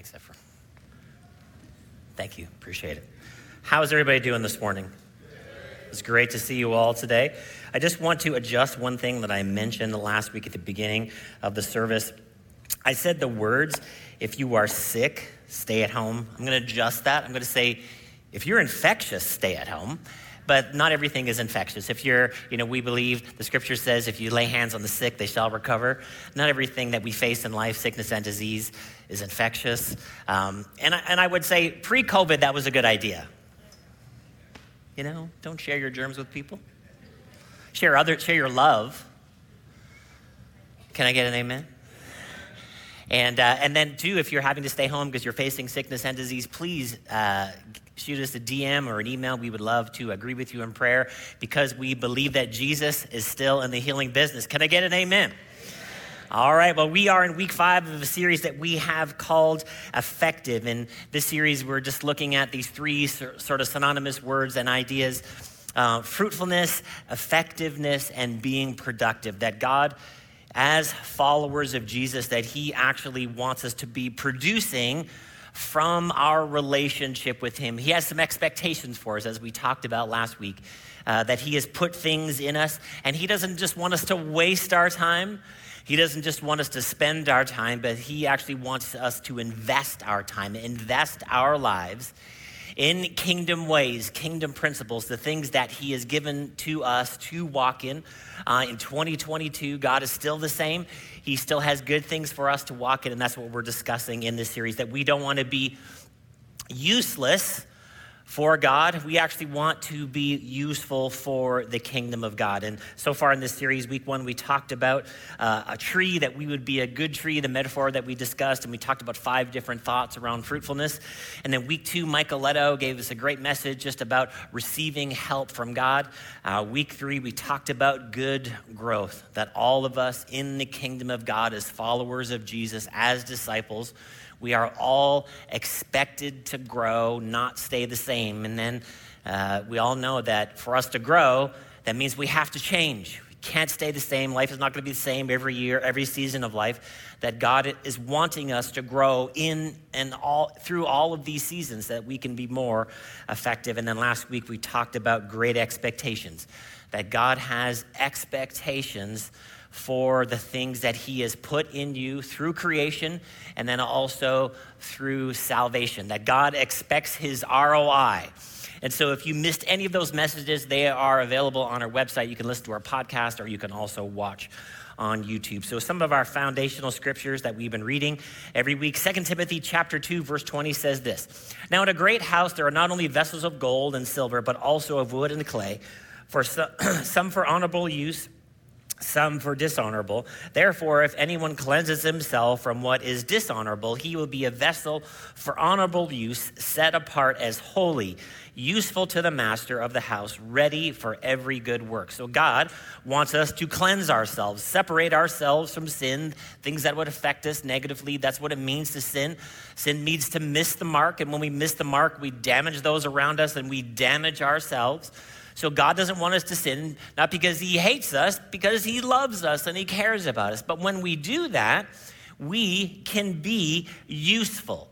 Thanks, Ephraim. Thank you. Appreciate it. How's everybody doing this morning? It's great to see you all today. I just want to adjust one thing that I mentioned last week at the beginning of the service. I said the words, if you are sick, stay at home. I'm going to adjust that. I'm going to say, if you're infectious, stay at home but not everything is infectious. If you're, you know, we believe the scripture says if you lay hands on the sick, they shall recover. Not everything that we face in life, sickness and disease, is infectious. Um, and, I, and I would say pre COVID, that was a good idea. You know, don't share your germs with people. Share other, share your love. Can I get an amen? And, uh, and then, too, if you're having to stay home because you're facing sickness and disease, please uh, shoot us a DM or an email. We would love to agree with you in prayer because we believe that Jesus is still in the healing business. Can I get an amen? All right, well, we are in week five of a series that we have called Effective. In this series, we're just looking at these three sort of synonymous words and ideas uh, fruitfulness, effectiveness, and being productive. That God, as followers of Jesus, that He actually wants us to be producing from our relationship with Him. He has some expectations for us, as we talked about last week, uh, that He has put things in us, and He doesn't just want us to waste our time. He doesn't just want us to spend our time, but He actually wants us to invest our time, invest our lives in kingdom ways, kingdom principles, the things that He has given to us to walk in. Uh, in 2022, God is still the same. He still has good things for us to walk in, and that's what we're discussing in this series that we don't want to be useless for God. We actually want to be useful for the kingdom of God. And so far in this series, week one, we talked about uh, a tree, that we would be a good tree, the metaphor that we discussed, and we talked about five different thoughts around fruitfulness. And then week two, Michael Leto gave us a great message just about receiving help from God. Uh, week three, we talked about good growth, that all of us in the kingdom of God, as followers of Jesus, as disciples, we are all expected to grow, not stay the same. And then uh, we all know that for us to grow, that means we have to change. We can't stay the same. Life is not going to be the same every year, every season of life. That God is wanting us to grow in and all through all of these seasons that we can be more effective. And then last week we talked about great expectations. That God has expectations for the things that He has put in you through creation and then also through salvation, that God expects His ROI. And so, if you missed any of those messages, they are available on our website. You can listen to our podcast or you can also watch on YouTube. So some of our foundational scriptures that we've been reading every week, 2 Timothy chapter 2 verse 20 says this. Now in a great house there are not only vessels of gold and silver but also of wood and clay, for some for honorable use some for dishonorable. Therefore, if anyone cleanses himself from what is dishonorable, he will be a vessel for honorable use, set apart as holy, useful to the master of the house, ready for every good work. So, God wants us to cleanse ourselves, separate ourselves from sin, things that would affect us negatively. That's what it means to sin. Sin means to miss the mark, and when we miss the mark, we damage those around us and we damage ourselves. So God doesn't want us to sin, not because He hates us, because He loves us and He cares about us. But when we do that, we can be useful,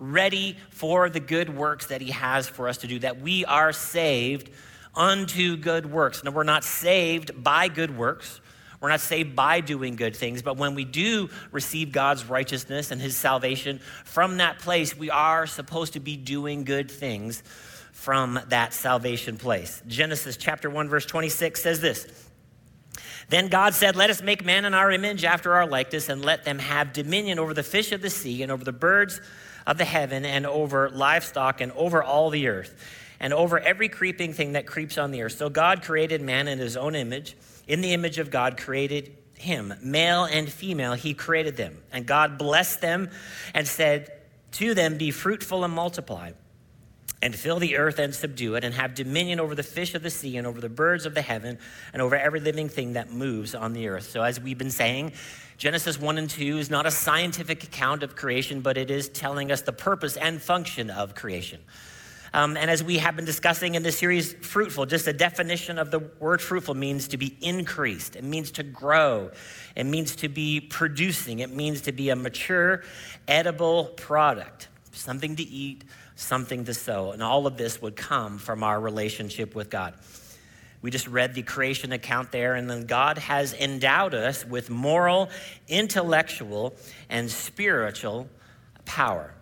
ready for the good works that He has for us to do, that we are saved unto good works. Now, we're not saved by good works. We're not saved by doing good things, but when we do receive God's righteousness and His salvation from that place, we are supposed to be doing good things from that salvation place. Genesis chapter 1 verse 26 says this. Then God said, Let us make man in our image after our likeness, and let them have dominion over the fish of the sea, and over the birds of the heaven, and over livestock, and over all the earth, and over every creeping thing that creeps on the earth. So God created man in his own image. In the image of God created him, male and female, he created them. And God blessed them and said to them, Be fruitful and multiply and fill the earth and subdue it, and have dominion over the fish of the sea, and over the birds of the heaven, and over every living thing that moves on the earth. So, as we've been saying, Genesis 1 and 2 is not a scientific account of creation, but it is telling us the purpose and function of creation. Um, and as we have been discussing in this series, fruitful, just a definition of the word fruitful means to be increased. It means to grow. It means to be producing. It means to be a mature, edible product, something to eat, something to sow. And all of this would come from our relationship with God. We just read the creation account there, and then God has endowed us with moral, intellectual, and spiritual power.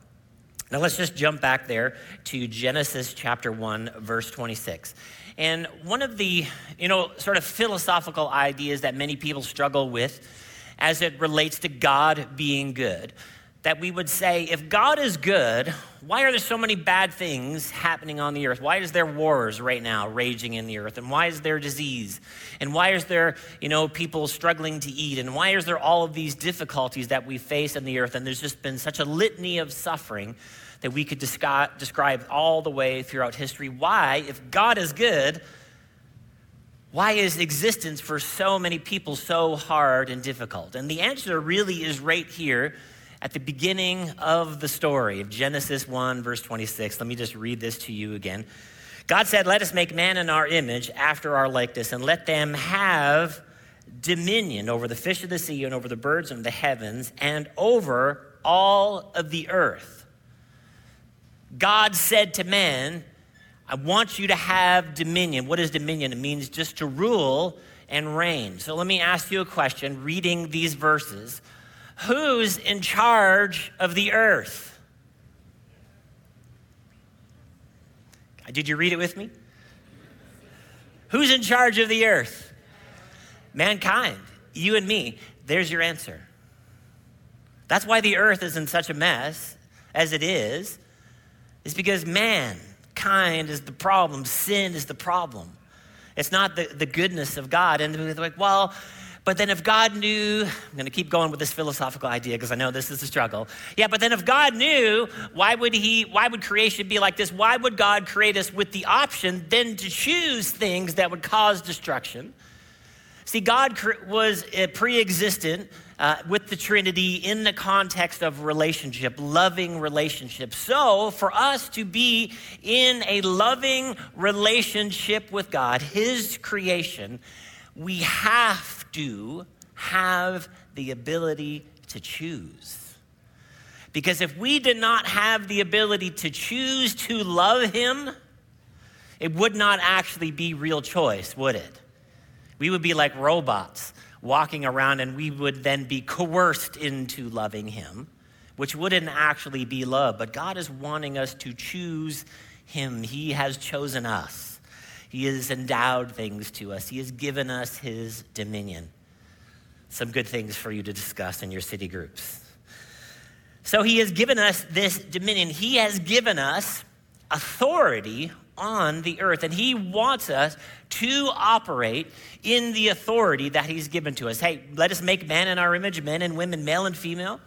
Now let's just jump back there to Genesis chapter 1, verse 26. And one of the, you know, sort of philosophical ideas that many people struggle with as it relates to God being good that we would say, if God is good, why are there so many bad things happening on the earth? Why is there wars right now raging in the earth? And why is there disease? And why is there, you know, people struggling to eat? And why is there all of these difficulties that we face in the earth? And there's just been such a litany of suffering that we could describe, describe all the way throughout history. Why, if God is good, why is existence for so many people so hard and difficult? And the answer really is right here at the beginning of the story of Genesis 1, verse 26. Let me just read this to you again. God said, Let us make man in our image, after our likeness, and let them have dominion over the fish of the sea and over the birds of the heavens and over all of the earth. God said to man, I want you to have dominion. What is dominion? It means just to rule and reign. So let me ask you a question reading these verses. Who's in charge of the earth? Did you read it with me? Who's in charge of the earth? Mankind, you and me. There's your answer. That's why the earth is in such a mess as it is, is because mankind is the problem, sin is the problem. It's not the, the goodness of God. And they're like, well, but then if God knew, I'm going to keep going with this philosophical idea because I know this is a struggle. Yeah, but then if God knew, why would he why would creation be like this? Why would God create us with the option then to choose things that would cause destruction? See, God was uh, pre-existent uh, with the Trinity in the context of relationship, loving relationship. So, for us to be in a loving relationship with God, His creation, we have to have the ability to choose. Because if we did not have the ability to choose to love Him, it would not actually be real choice, would it? We would be like robots walking around and we would then be coerced into loving Him, which wouldn't actually be love. But God is wanting us to choose Him, He has chosen us. He has endowed things to us. He has given us his dominion. Some good things for you to discuss in your city groups. So he has given us this dominion. He has given us authority on the earth, and he wants us to operate in the authority that he's given to us. Hey, let us make man in our image, men and women, male and female.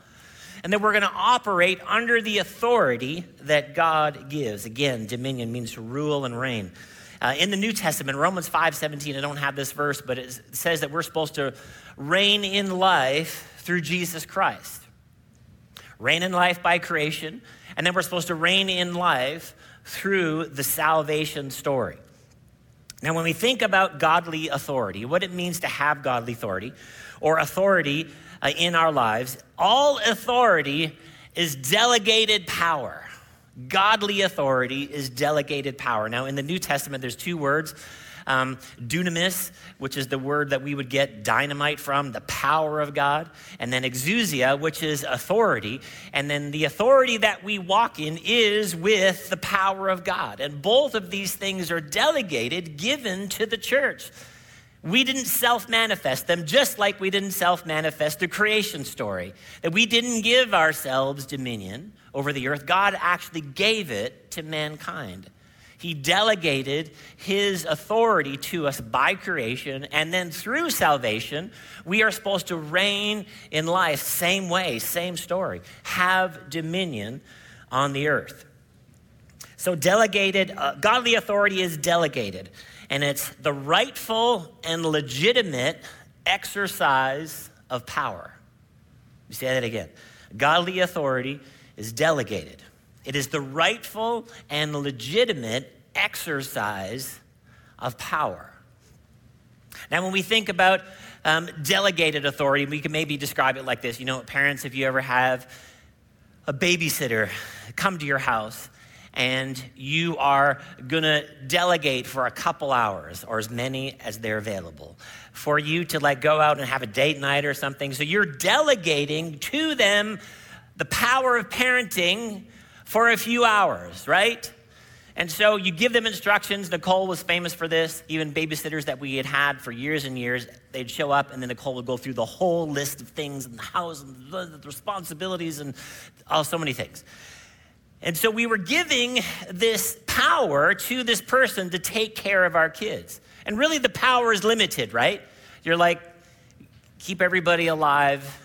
And then we're going to operate under the authority that God gives. Again, dominion means to rule and reign. Uh, in the New Testament, Romans 5 17, I don't have this verse, but it says that we're supposed to reign in life through Jesus Christ. Reign in life by creation, and then we're supposed to reign in life through the salvation story. Now, when we think about godly authority, what it means to have godly authority or authority uh, in our lives, all authority is delegated power. Godly authority is delegated power. Now, in the New Testament, there's two words um, dunamis, which is the word that we would get dynamite from, the power of God, and then exousia, which is authority. And then the authority that we walk in is with the power of God. And both of these things are delegated, given to the church. We didn't self manifest them, just like we didn't self manifest the creation story, that we didn't give ourselves dominion over the earth, God actually gave it to mankind. He delegated his authority to us by creation, and then through salvation, we are supposed to reign in life, same way, same story, have dominion on the earth. So, delegated, uh, godly authority is delegated, and it's the rightful and legitimate exercise of power. You say that again. Godly authority is delegated. It is the rightful and legitimate exercise of power. Now, when we think about um, delegated authority, we can maybe describe it like this. You know, parents, if you ever have a babysitter come to your house and you are going to delegate for a couple hours or as many as they're available for you to like go out and have a date night or something. So you're delegating to them the power of parenting for a few hours, right? And so you give them instructions. Nicole was famous for this. Even babysitters that we had had for years and years, they'd show up, and then Nicole would go through the whole list of things in the house and the responsibilities and all so many things. And so we were giving this power to this person to take care of our kids. And really, the power is limited, right? You're like, keep everybody alive,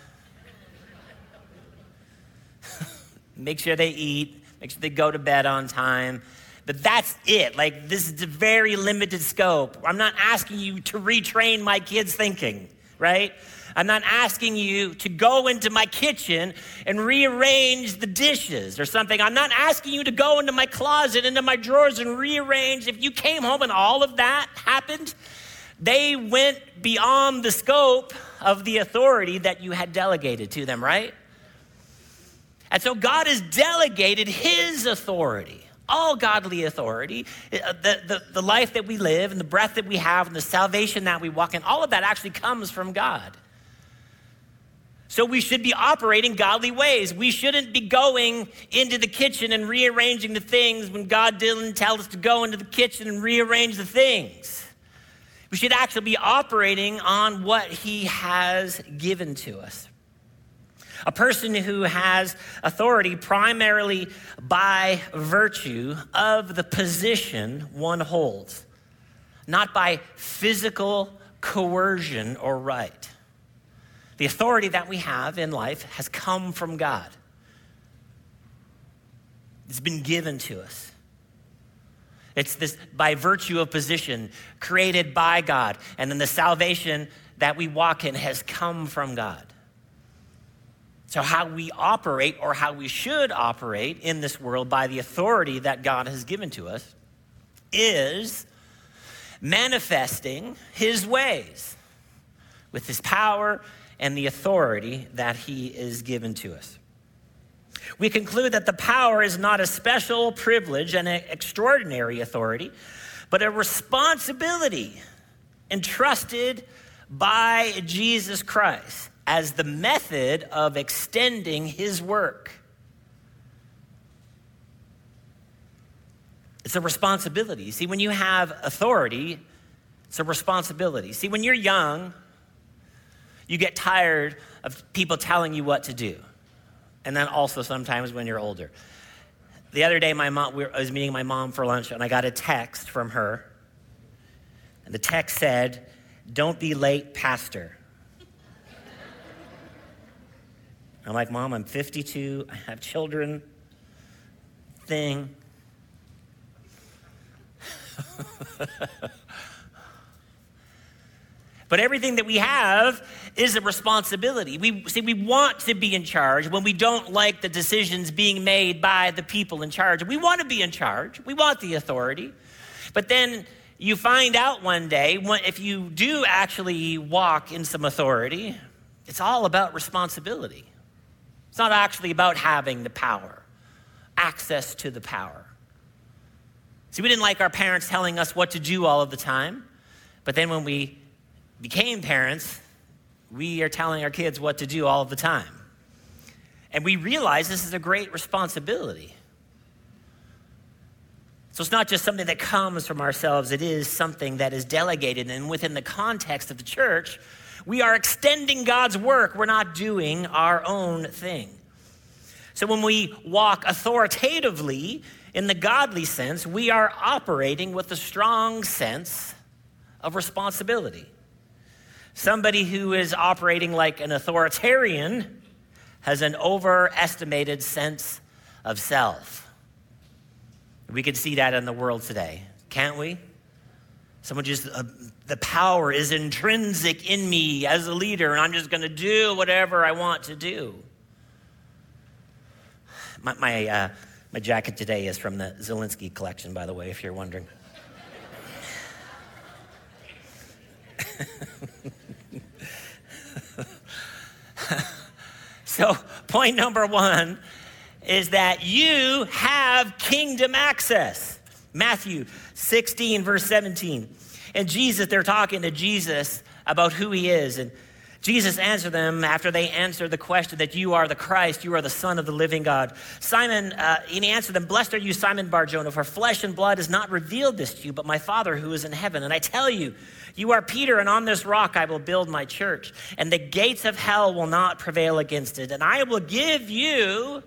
make sure they eat, make sure they go to bed on time. But that's it. Like, this is a very limited scope. I'm not asking you to retrain my kids' thinking, right? I'm not asking you to go into my kitchen and rearrange the dishes or something. I'm not asking you to go into my closet, into my drawers and rearrange. If you came home and all of that happened, they went beyond the scope of the authority that you had delegated to them, right? And so God has delegated his authority all godly authority, uh, the, the, the life that we live and the breath that we have and the salvation that we walk in, all of that actually comes from God. So we should be operating godly ways. We shouldn't be going into the kitchen and rearranging the things when God didn't tell us to go into the kitchen and rearrange the things. We should actually be operating on what He has given to us. A person who has authority primarily by virtue of the position one holds, not by physical coercion or right. The authority that we have in life has come from God. It's been given to us. It's this by virtue of position created by God. And then the salvation that we walk in has come from God. So, how we operate or how we should operate in this world by the authority that God has given to us is manifesting His ways with His power and the authority that he is given to us. We conclude that the power is not a special privilege and an extraordinary authority, but a responsibility entrusted by Jesus Christ as the method of extending his work. It's a responsibility. See, when you have authority, it's a responsibility. See, when you're young, you get tired of people telling you what to do. And then also sometimes when you're older. The other day, my mom, I was meeting my mom for lunch, and I got a text from her. And the text said, Don't be late, Pastor. I'm like, Mom, I'm 52, I have children. Thing. But everything that we have is a responsibility. We see we want to be in charge when we don't like the decisions being made by the people in charge. We want to be in charge. We want the authority. But then you find out one day when, if you do actually walk in some authority, it's all about responsibility. It's not actually about having the power, access to the power. See, we didn't like our parents telling us what to do all of the time, but then when we became parents, we are telling our kids what to do all of the time. And we realize this is a great responsibility. So it's not just something that comes from ourselves, it is something that is delegated. And within the context of the church, we are extending God's work. We're not doing our own thing. So when we walk authoritatively in the godly sense, we are operating with a strong sense of responsibility. Somebody who is operating like an authoritarian has an overestimated sense of self. We can see that in the world today, can't we? Someone just, uh, the power is intrinsic in me as a leader, and I'm just going to do whatever I want to do. My, my, uh, My jacket today is from the Zelensky collection, by the way, if you're wondering. so, point number one is that you have kingdom access. Matthew 16, verse 17. And Jesus, they're talking to Jesus about who he is. And Jesus answered them after they answered the question that you are the Christ, you are the Son of the living God. Simon, uh, and he answered them, Blessed are you, Simon Barjona, for flesh and blood has not revealed this to you, but my Father who is in heaven. And I tell you, you are Peter, and on this rock I will build my church, and the gates of hell will not prevail against it. And I will give you,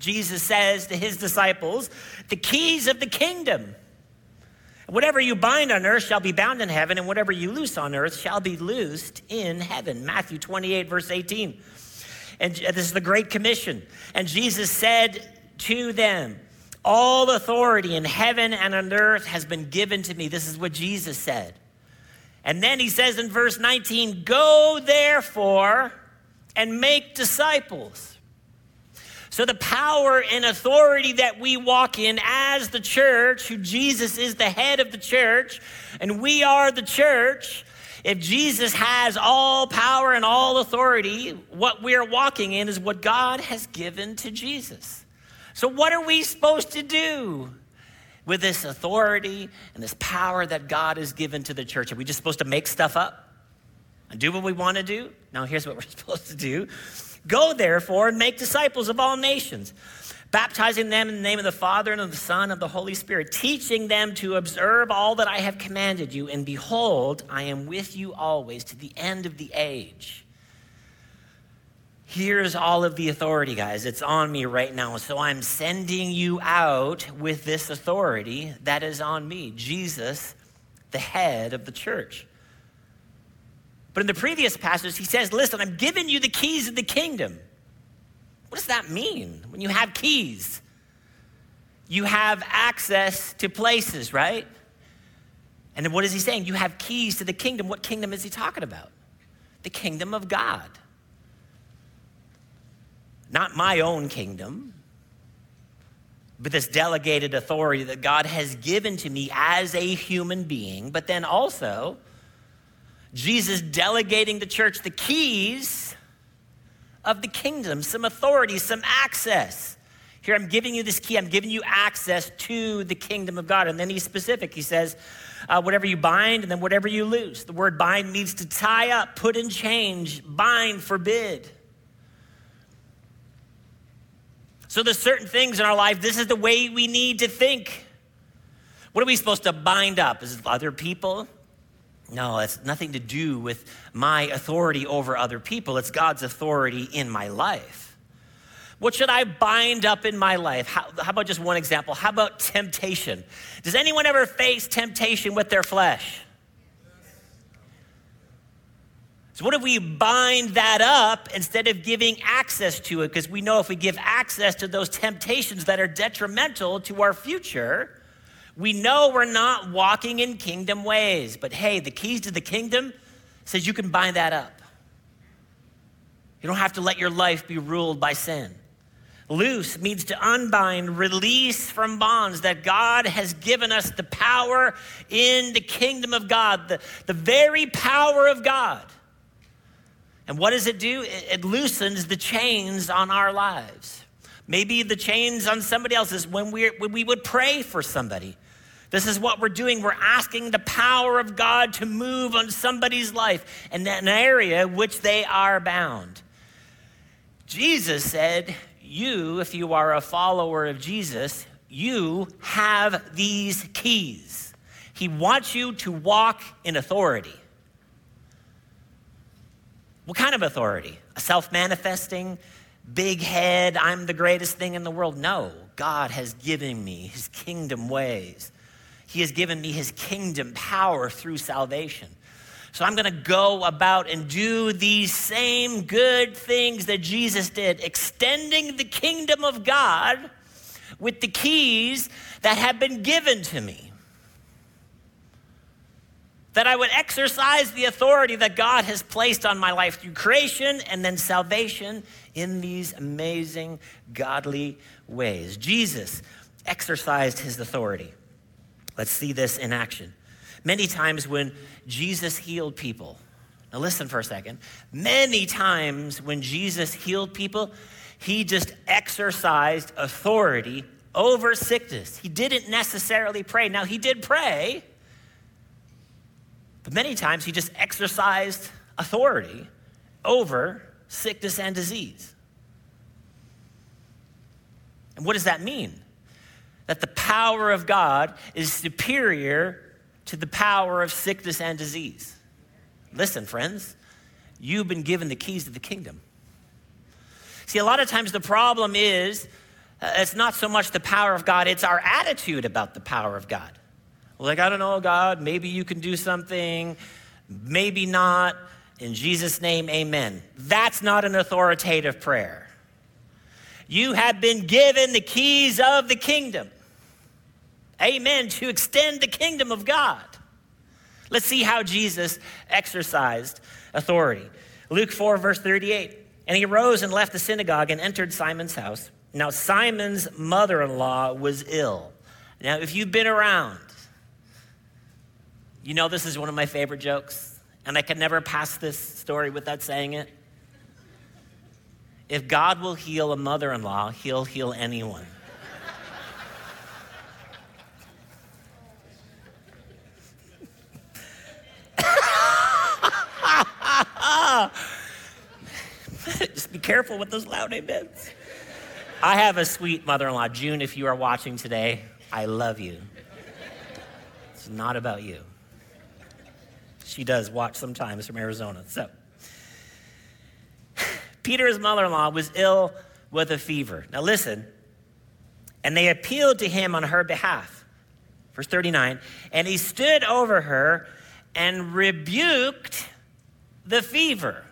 Jesus says to his disciples, the keys of the kingdom. Whatever you bind on earth shall be bound in heaven, and whatever you loose on earth shall be loosed in heaven. Matthew 28, verse 18. And this is the Great Commission. And Jesus said to them, All authority in heaven and on earth has been given to me. This is what Jesus said. And then he says in verse 19, Go therefore and make disciples so, the power and authority that we walk in as the church, who Jesus is the head of the church, and we are the church, if Jesus has all power and all authority, what we're walking in is what God has given to Jesus. So, what are we supposed to do with this authority and this power that God has given to the church? Are we just supposed to make stuff up and do what we want to do? No, here's what we're supposed to do Go therefore and make disciples of all nations, baptizing them in the name of the Father and of the Son and of the Holy Spirit, teaching them to observe all that I have commanded you. And behold, I am with you always to the end of the age. Here's all of the authority, guys. It's on me right now. So I'm sending you out with this authority that is on me. Jesus, the head of the church. But in the previous passage, he says, Listen, I'm giving you the keys of the kingdom. What does that mean when you have keys? You have access to places, right? And then what is he saying? You have keys to the kingdom. What kingdom is he talking about? The kingdom of God. Not my own kingdom, but this delegated authority that God has given to me as a human being, but then also Jesus delegating the church the keys of the kingdom, some authority, some access. Here, I'm giving you this key. I'm giving you access to the kingdom of God. And then he's specific. He says, uh, whatever you bind and then whatever you loose. The word bind means to tie up, put in change, bind, forbid. So there's certain things in our life, this is the way we need to think. What are we supposed to bind up? Is it other people? No, it's nothing to do with my authority over other people. It's God's authority in my life. What should I bind up in my life? How, how, about just one example? How about temptation? Does anyone ever face temptation with their flesh? So, what if we bind that up instead of giving access to it? Because we know if we give access to those temptations that are detrimental to our future, we know we're not walking in kingdom ways, but hey, the keys to the kingdom says you can bind that up. You don't have to let your life be ruled by sin. Loose means to unbind, release from bonds that God has given us the power in the kingdom of God, the, the very power of God. And what does it do? It, it loosens the chains on our lives. Maybe the chains on somebody else's when, we when we would pray for somebody. This is what we're doing. We're asking the power of God to move on somebody's life in an area which they are bound. Jesus said, You, if you are a follower of Jesus, you have these keys. He wants you to walk in authority. What kind of authority? A self manifesting, big head, I'm the greatest thing in the world? No, God has given me his kingdom ways. He has given me his kingdom power through salvation. So I'm going to go about and do these same good things that Jesus did, extending the kingdom of God with the keys that have been given to me. that I would exercise the authority that God has placed on my life through creation and then salvation in these amazing godly ways. Jesus exercised his authority. Let's see this in action. Many times when Jesus healed people, now listen for a second. Many times when Jesus healed people, he just exercised authority over sickness. He didn't necessarily pray. Now, he did pray, but many times he just exercised authority over sickness and disease. And what does that mean? That the power of God is superior to the power of sickness and disease. Listen, friends, you've been given the keys to the kingdom. See, a lot of times the problem is uh, it's not so much the power of God, it's our attitude about the power of God. Like, I don't know, God, maybe you can do something, maybe not. In Jesus' name, amen. That's not an authoritative prayer. You have been given the keys of the kingdom. Amen. To extend the kingdom of God. Let's see how Jesus exercised authority. Luke 4, verse 38. And he rose and left the synagogue and entered Simon's house. Now, Simon's mother in law was ill. Now, if you've been around, you know this is one of my favorite jokes, and I can never pass this story without saying it. If God will heal a mother in law, he'll heal anyone. Just be careful with those loud amens. I have a sweet mother in law. June, if you are watching today, I love you. It's not about you. She does watch sometimes from Arizona. So, Peter's mother in law was ill with a fever. Now, listen. And they appealed to him on her behalf. Verse 39 And he stood over her and rebuked the fever.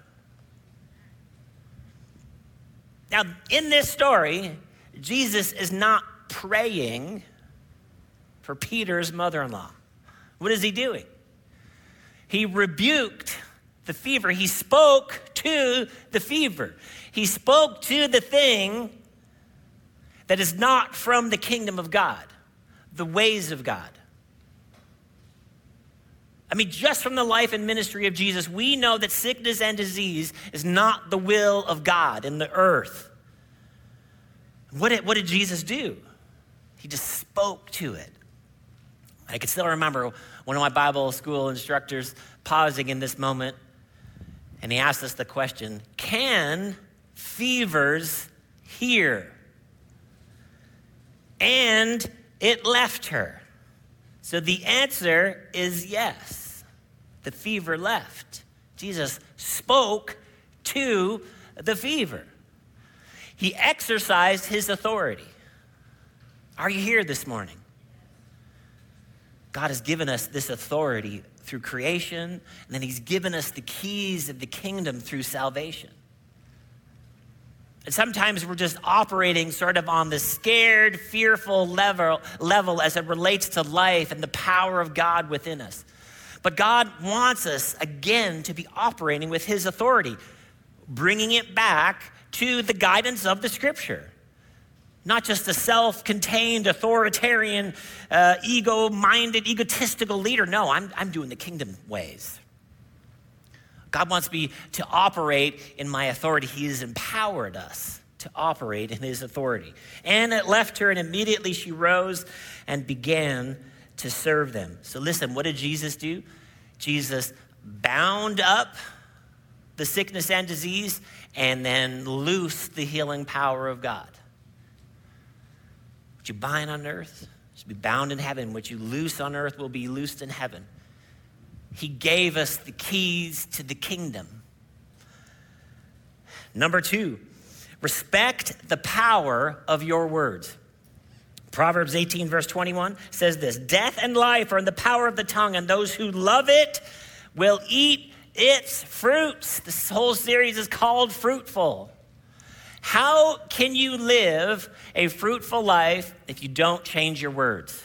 Now, in this story, Jesus is not praying for Peter's mother in law. What is he doing? He rebuked the fever. He spoke to the fever. He spoke to the thing that is not from the kingdom of God, the ways of God. I mean, just from the life and ministry of Jesus, we know that sickness and disease is not the will of God in the earth. What did, what did Jesus do? He just spoke to it. I can still remember one of my Bible school instructors pausing in this moment, and he asked us the question Can fevers hear? And it left her. So the answer is yes. The fever left. Jesus spoke to the fever. He exercised his authority. Are you here this morning? God has given us this authority through creation, and then he's given us the keys of the kingdom through salvation. And sometimes we're just operating sort of on the scared, fearful level, level as it relates to life and the power of God within us. But God wants us again to be operating with His authority, bringing it back to the guidance of the Scripture. Not just a self contained, authoritarian, uh, ego minded, egotistical leader. No, I'm, I'm doing the kingdom ways. God wants me to operate in my authority. He has empowered us to operate in his authority. And it left her, and immediately she rose and began to serve them. So, listen, what did Jesus do? Jesus bound up the sickness and disease and then loosed the healing power of God. What you bind on earth should be bound in heaven. What you loose on earth will be loosed in heaven. He gave us the keys to the kingdom. Number two, respect the power of your words. Proverbs 18, verse 21 says this Death and life are in the power of the tongue, and those who love it will eat its fruits. This whole series is called Fruitful. How can you live a fruitful life if you don't change your words?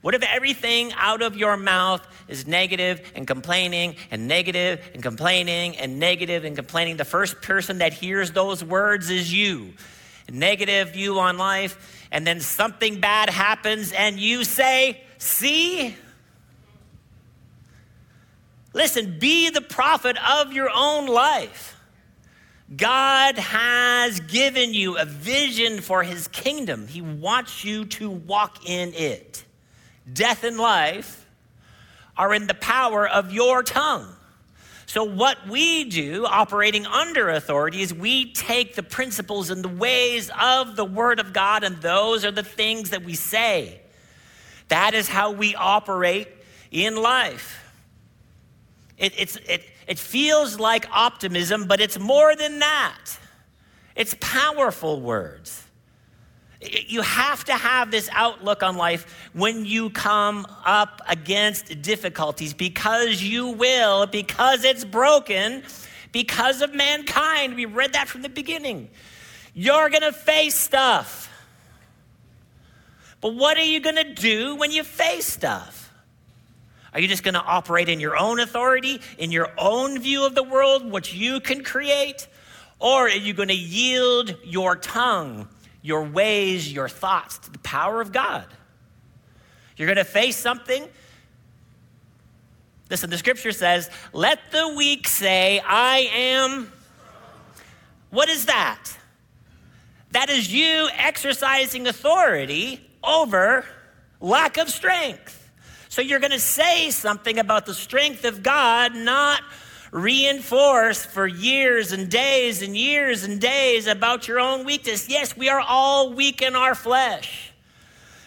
What if everything out of your mouth is negative and complaining and negative and complaining and negative and complaining? The first person that hears those words is you. Negative view on life, and then something bad happens and you say, See? Listen, be the prophet of your own life. God has given you a vision for his kingdom. He wants you to walk in it death and life are in the power of your tongue. So, what we do, operating under authority, is we take the principles and the ways of the Word of God, and those are the things that we say. That is how we operate in life. It, it, it feels like optimism, but it's more than that. It's powerful words. You have to have this outlook on life when you come up against difficulties because you will, because it's broken, because of mankind. We read that from the beginning. You're going to face stuff. But what are you going to do when you face stuff? Are you just going to operate in your own authority, in your own view of the world, what you can create? Or are you going to yield your tongue? Your ways, your thoughts to the power of God. You're going to face something. Listen, the scripture says, let the weak say, I am. What is that? That is you exercising authority over lack of strength. So you're going to say something about the strength of God, not reinforce for years and days and years and days about your own weakness. Yes, we are all weak in our flesh.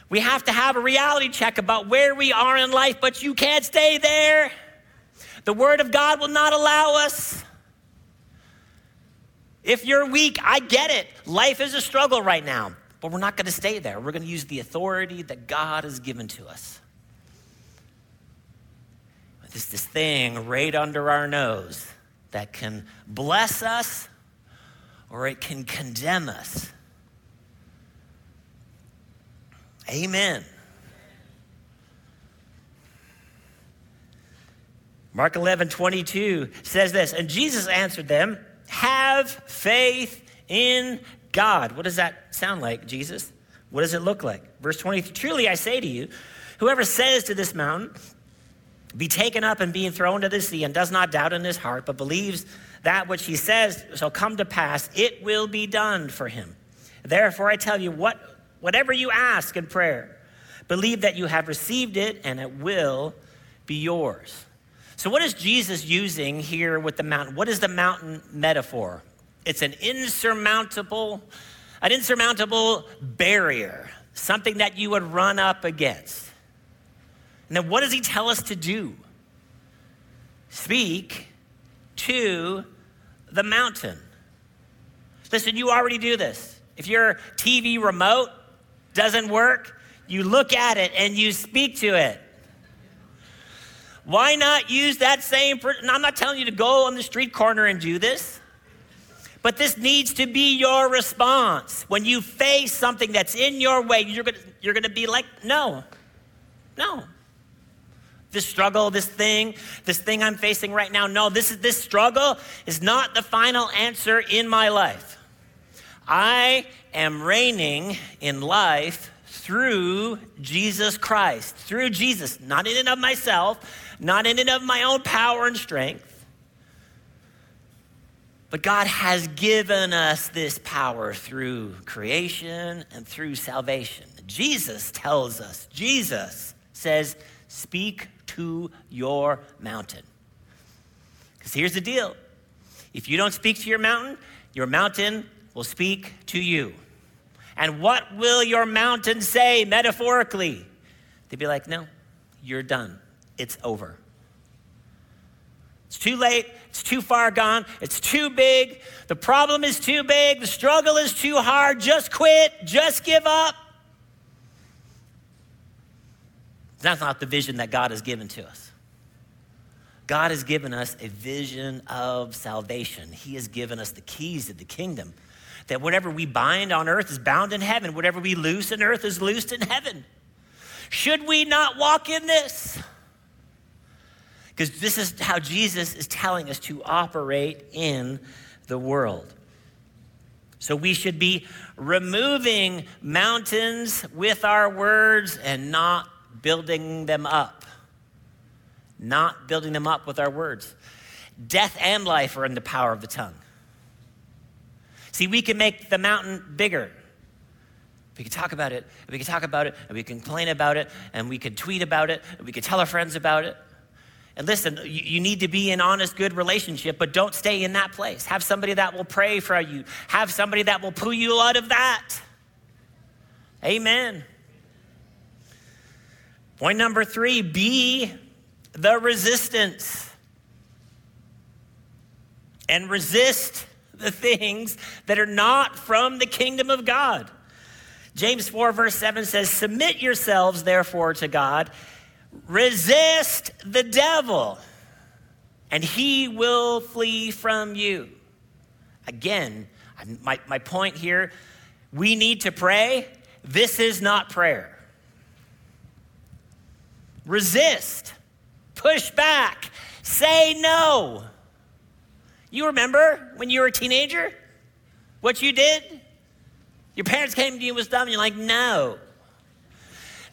We have to have a reality check about where we are in life, but you can't stay there. The Word of God will not allow us. If you're weak, I get it. Life is a struggle right now, but we're not going to stay there. We're going to use the authority that God has given to us. There's this thing right under our nose that can bless us or it can condemn us. Amen. Mark 11, 22 says this, and Jesus answered them, Have faith in God. What does that sound like, Jesus? What does it look like? Verse 20, truly I say to you, whoever says to this mountain, be taken up and being thrown to the sea and does not doubt in his heart, but believes that which he says shall come to pass, it will be done for him. Therefore, I tell you, what, whatever you ask in prayer, believe that you have received it and it will be yours. So, what is Jesus using here with the mountain? What is the mountain metaphor? It's an insurmountable, an insurmountable barrier, something that you would run up against. And then what does he tell us to do? Speak to the mountain. Listen, you already do this. If your TV remote doesn't work, you look at it and you speak to it. Why not use that same? I'm not telling you to go on the street corner and do this, but this needs to be your response. When you face something that's in your way, you're gonna, you're gonna be like, no, no, this struggle, this thing, this thing I'm facing right now. No, this is this struggle is not the final answer in my life. I am reigning in life through Jesus Christ, through Jesus, not in and of myself, not in and of my own power and strength. But God has given us this power through creation and through salvation. Jesus tells us, Jesus says, Speak to your mountain. Because here's the deal if you don't speak to your mountain, your mountain will speak to you. And what will your mountain say metaphorically? They'd be like, no, you're done. It's over. It's too late. It's too far gone. It's too big. The problem is too big. The struggle is too hard. Just quit. Just give up. That's not the vision that God has given to us. God has given us a vision of salvation. He has given us the keys to the kingdom. That whatever we bind on earth is bound in heaven, whatever we loose in earth is loosed in heaven. Should we not walk in this? Because this is how Jesus is telling us to operate in the world. So we should be removing mountains with our words and not building them up. Not building them up with our words. Death and life are in the power of the tongue. See, we can make the mountain bigger. We can talk about it, we can talk about it, and we can complain about it, and we can tweet about it, and we can tell our friends about it. And listen, you, you need to be in honest, good relationship, but don't stay in that place. Have somebody that will pray for you. Have somebody that will pull you out of that. Amen. Point number three be the resistance. And resist the things that are not from the kingdom of God. James 4, verse 7 says, Submit yourselves, therefore, to God Resist the devil, and he will flee from you. Again, my, my point here we need to pray. This is not prayer. Resist, push back, say no. You remember when you were a teenager? What you did? Your parents came to you with stuff, and you're like, no.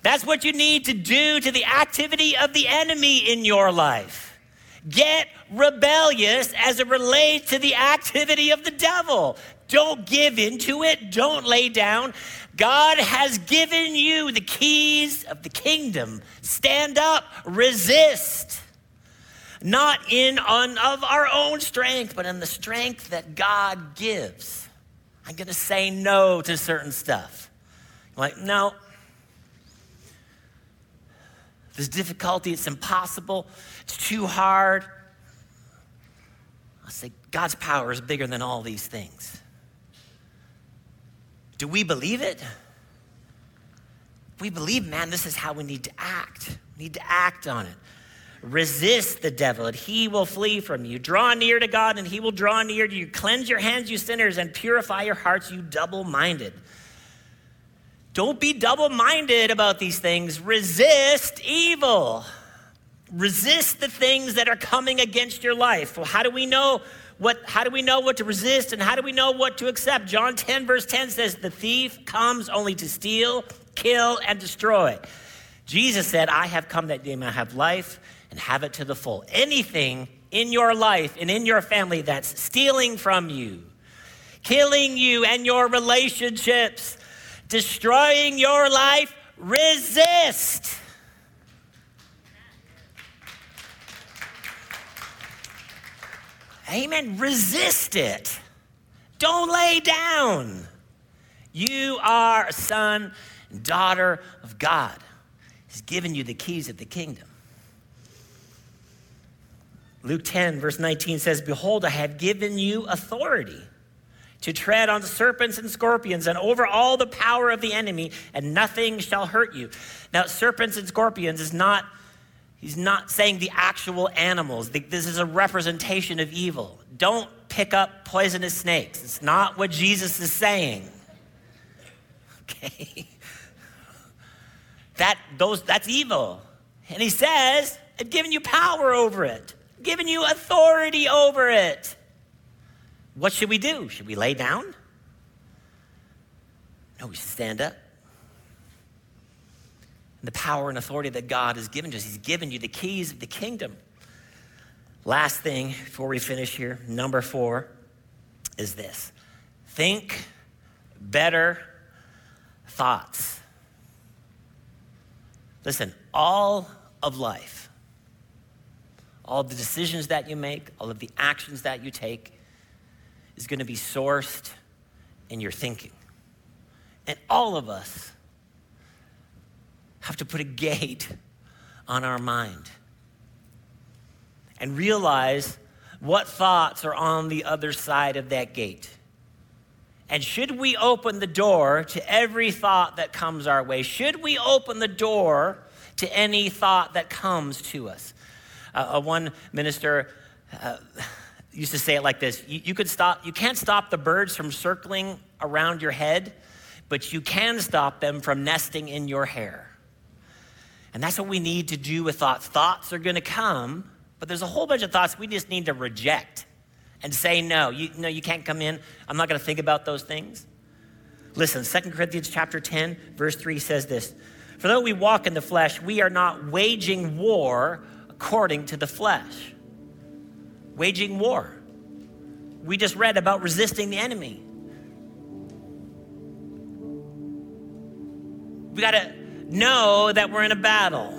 That's what you need to do to the activity of the enemy in your life. Get rebellious as it relates to the activity of the devil. Don't give into it. Don't lay down. God has given you the keys of the kingdom. Stand up, resist. Not in on of our own strength, but in the strength that God gives. I'm going to say no to certain stuff. Like, no, there's difficulty, it's impossible, it's too hard. I say, God's power is bigger than all these things. Do we believe it? We believe, man, this is how we need to act. We need to act on it. Resist the devil, and he will flee from you. Draw near to God, and he will draw near to you. Cleanse your hands, you sinners, and purify your hearts, you double minded. Don't be double minded about these things. Resist evil. Resist the things that are coming against your life. Well, how do we know what how do we know what to resist and how do we know what to accept? John 10 verse 10 says the thief comes only to steal, kill and destroy. Jesus said, "I have come that they may have life and have it to the full." Anything in your life and in your family that's stealing from you, killing you and your relationships, destroying your life, resist. Amen. Resist it. Don't lay down. You are a son and daughter of God. He's given you the keys of the kingdom. Luke 10, verse 19 says, Behold, I have given you authority to tread on serpents and scorpions and over all the power of the enemy, and nothing shall hurt you. Now, serpents and scorpions is not, he's not saying the actual animals. This is a representation of evil. Don't pick up poisonous snakes. It's not what Jesus is saying. Okay? That, those, that's evil. And he says, I've given you power over it, I've given you authority over it. What should we do? Should we lay down? No, we should stand up. The power and authority that God has given to us, He's given you the keys of the kingdom. Last thing before we finish here, number four, is this think better thoughts. Listen, all of life, all of the decisions that you make, all of the actions that you take, is going to be sourced in your thinking. And all of us have to put a gate on our mind and realize what thoughts are on the other side of that gate. And should we open the door to every thought that comes our way? Should we open the door to any thought that comes to us? Uh, one minister uh, used to say it like this you, you, could stop, you can't stop the birds from circling around your head, but you can stop them from nesting in your hair. And that's what we need to do with thoughts. Thoughts are going to come, but there's a whole bunch of thoughts we just need to reject and say no. You, no, you can't come in. I'm not going to think about those things. Listen, 2 Corinthians chapter 10, verse 3 says this For though we walk in the flesh, we are not waging war according to the flesh. Waging war. We just read about resisting the enemy. We got to know that we're in a battle.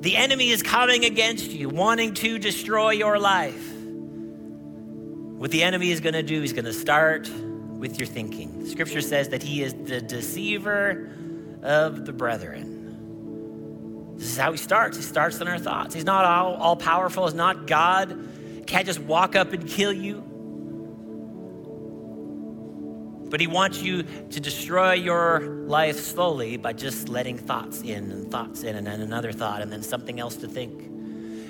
The enemy is coming against you, wanting to destroy your life. What the enemy is going to do, he's going to start with your thinking. Scripture says that he is the deceiver of the brethren. This is how he starts. He starts in our thoughts. He's not all, all powerful, he's not God. Can't just walk up and kill you. But he wants you to destroy your life slowly by just letting thoughts in and thoughts in and then another thought and then something else to think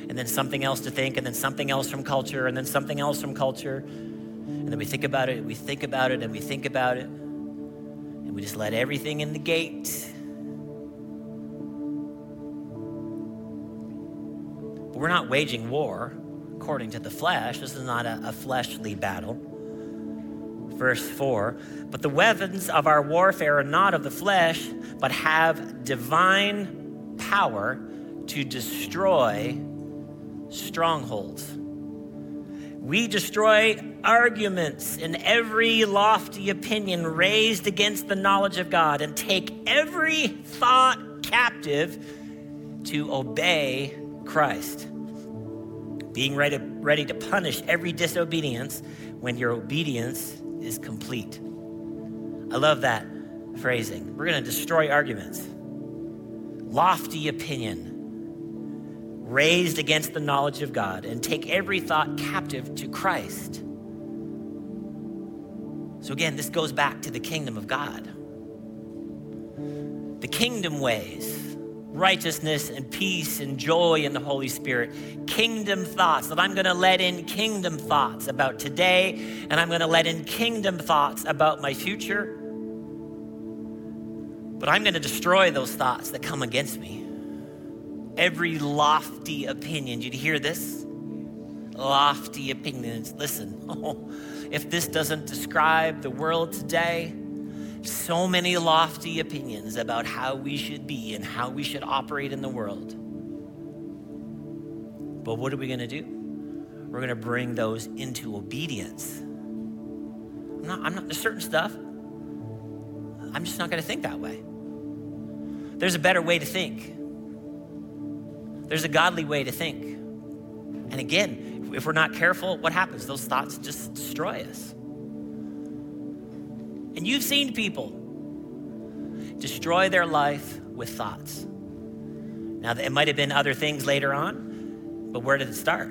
and then something else to think, and then something else from culture, and then something else from culture. And then we think about it, we think about it, and we think about it, and we just let everything in the gate. But we're not waging war according to the flesh. This is not a, a fleshly battle. Verse 4 But the weapons of our warfare are not of the flesh, but have divine power to destroy strongholds. We destroy arguments and every lofty opinion raised against the knowledge of God and take every thought captive to obey Christ. Being ready, ready to punish every disobedience when your obedience is complete. I love that phrasing. We're going to destroy arguments, lofty opinion raised against the knowledge of God, and take every thought captive to Christ. So, again, this goes back to the kingdom of God. The kingdom ways righteousness and peace and joy in the Holy Spirit. Kingdom thoughts that I'm going to let in kingdom thoughts about today, and I'm going to let in kingdom thoughts about my future. But I'm going to destroy those thoughts that come against me every lofty opinion. Did you hear this? Lofty opinions. Listen, if this doesn't describe the world today, so many lofty opinions about how we should be and how we should operate in the world. But what are we going to do? We're going to bring those into obedience. I'm not, I'm not, there's certain stuff, I'm just not going to think that way. There's a better way to think. There's a godly way to think. And again, if we're not careful, what happens? Those thoughts just destroy us. And you've seen people destroy their life with thoughts. Now, it might have been other things later on, but where did it start?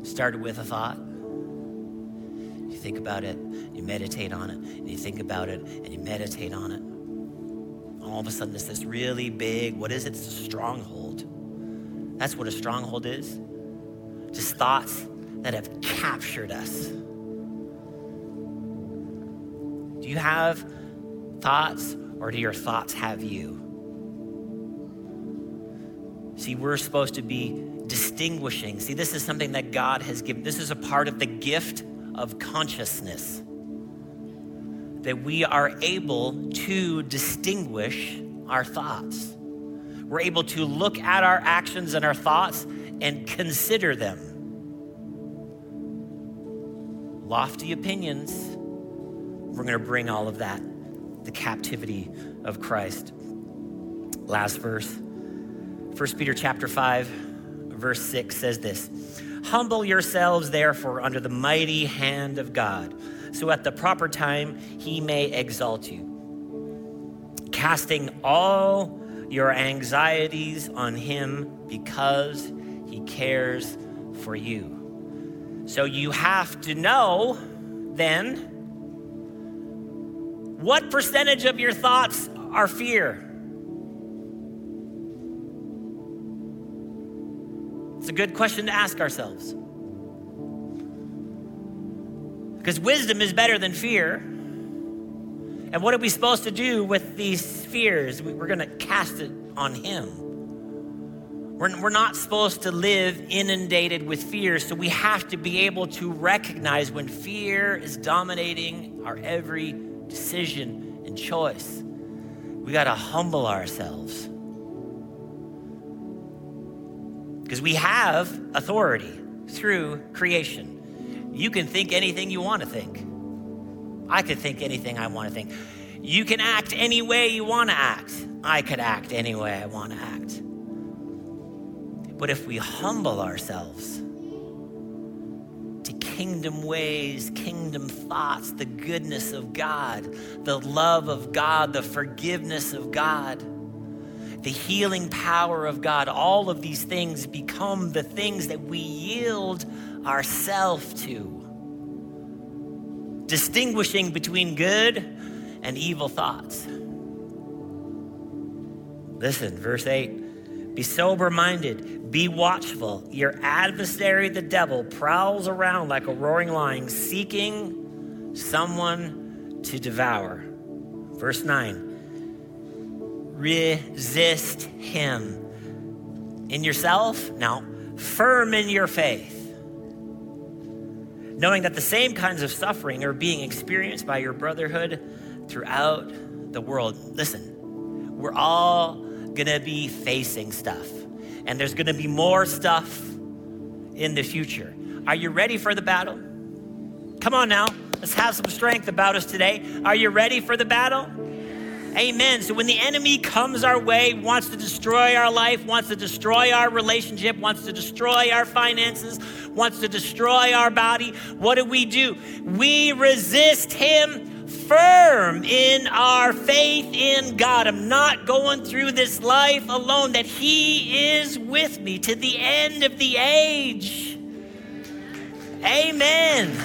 It started with a thought. You think about it, you meditate on it, and you think about it, and you meditate on it. All of a sudden, it's this really big, what is it? It's a stronghold that's what a stronghold is. Just thoughts that have captured us. You have thoughts or do your thoughts have you? See, we're supposed to be distinguishing. See, this is something that God has given. This is a part of the gift of consciousness. That we are able to distinguish our thoughts. We're able to look at our actions and our thoughts and consider them. Lofty opinions, we're going to bring all of that, the captivity of Christ. Last verse. 1 Peter chapter 5, verse 6 says this Humble yourselves, therefore, under the mighty hand of God, so at the proper time he may exalt you, casting all your anxieties on Him because He cares for you. So you have to know then what percentage of your thoughts are fear? It's a good question to ask ourselves. Because wisdom is better than fear. And what are we supposed to do with these fears? We're going to cast it on Him. We're, we're not supposed to live inundated with fear, so we have to be able to recognize when fear is dominating our every decision and choice. We got to humble ourselves. Because we have authority through creation. You can think anything you want to think. I could think anything I want to think. You can act any way you want to act. I could act any way I want to act. But if we humble ourselves kingdom ways, kingdom thoughts, the goodness of God, the love of God, the forgiveness of God, the healing power of God, all of these things become the things that we yield ourselves to. Distinguishing between good and evil thoughts. Listen, verse 8 Be sober minded, be watchful. Your adversary, the devil, prowls around like a roaring lion, seeking someone to devour. Verse 9 Resist him in yourself, now, firm in your faith knowing that the same kinds of suffering are being experienced by your brotherhood throughout the world. Listen, we're all gonna be facing stuff, and there's gonna be more stuff in the future. Are you ready for the battle? Come on now, let's have some strength about us today. Are you ready for the battle? Amen. So when the enemy comes our way, wants to destroy our life, wants to destroy our relationship, wants to destroy our finances, wants to destroy our body, what do we do? We resist him firm in our faith in God. I'm not going through this life alone, that He is with me to the end of the age. Amen.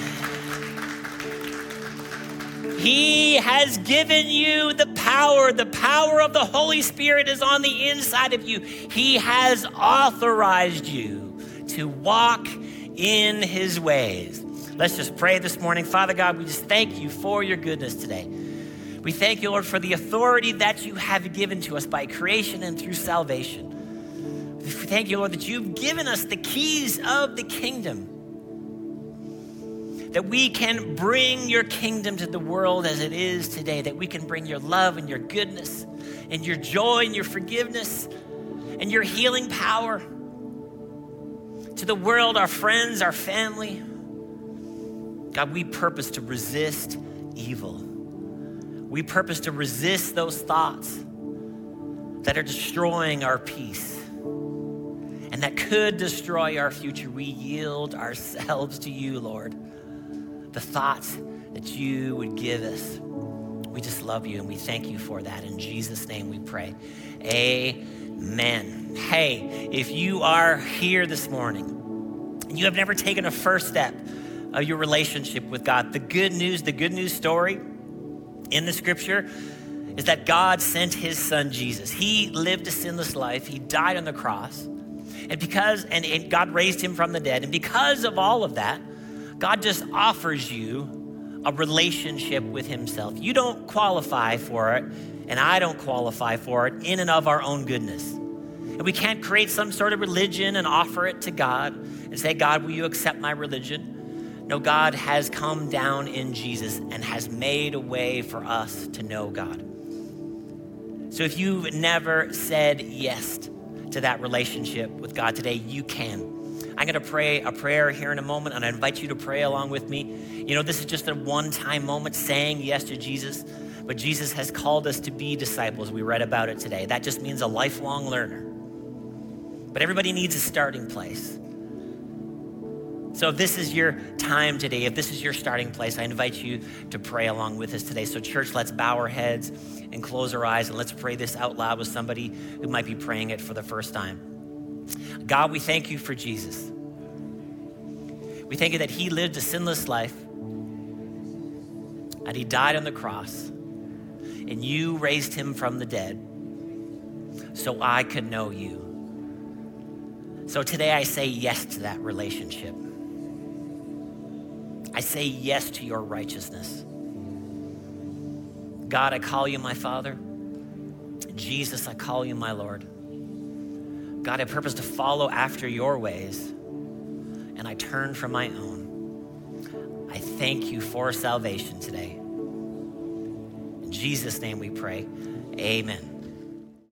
He has given you the power. The power of the Holy Spirit is on the inside of you. He has authorized you to walk in His ways. Let's just pray this morning. Father God, we just thank you for your goodness today. We thank you, Lord, for the authority that you have given to us by creation and through salvation. We thank you, Lord, that you've given us the keys of the kingdom that we can bring your kingdom to the world as it is today, that we can bring your love and your goodness and your joy and your forgiveness and your healing power to the world, our friends, our family. God, we purpose to resist evil. We purpose to resist those thoughts that are destroying our peace and that could destroy our future. We yield ourselves to you, Lord the thoughts that you would give us. We just love you and we thank you for that. In Jesus' name we pray. Amen. Hey, if you are here this morning and you have never taken a first step of your relationship with God, the good news, the good news story in the scripture is that God sent his son Jesus. He lived a sinless life, he died on the cross. And because, and, and God raised him from the dead. And because of all of that, God just offers you a relationship with Himself. You don't qualify for it, and I don't qualify for it in and of our own goodness. And we can't create some sort of religion and offer it to God and say, God, will you accept my religion? No, God has come down in Jesus and has made a way for us to know God. So if you've never said yes to that relationship with God today, you can. I'm going to pray a prayer here in a moment, and I invite you to pray along with me. You know, this is just a one time moment saying yes to Jesus, but Jesus has called us to be disciples. We read about it today. That just means a lifelong learner. But everybody needs a starting place. So, if this is your time today, if this is your starting place, I invite you to pray along with us today. So, church, let's bow our heads and close our eyes and let's pray this out loud with somebody who might be praying it for the first time. God, we thank you for Jesus. We thank you that he lived a sinless life and he died on the cross and you raised him from the dead so I could know you. So today I say yes to that relationship. I say yes to your righteousness. God, I call you my Father. Jesus, I call you my Lord. God, I purpose to follow after your ways, and I turn from my own. I thank you for salvation today. In Jesus' name we pray. Amen.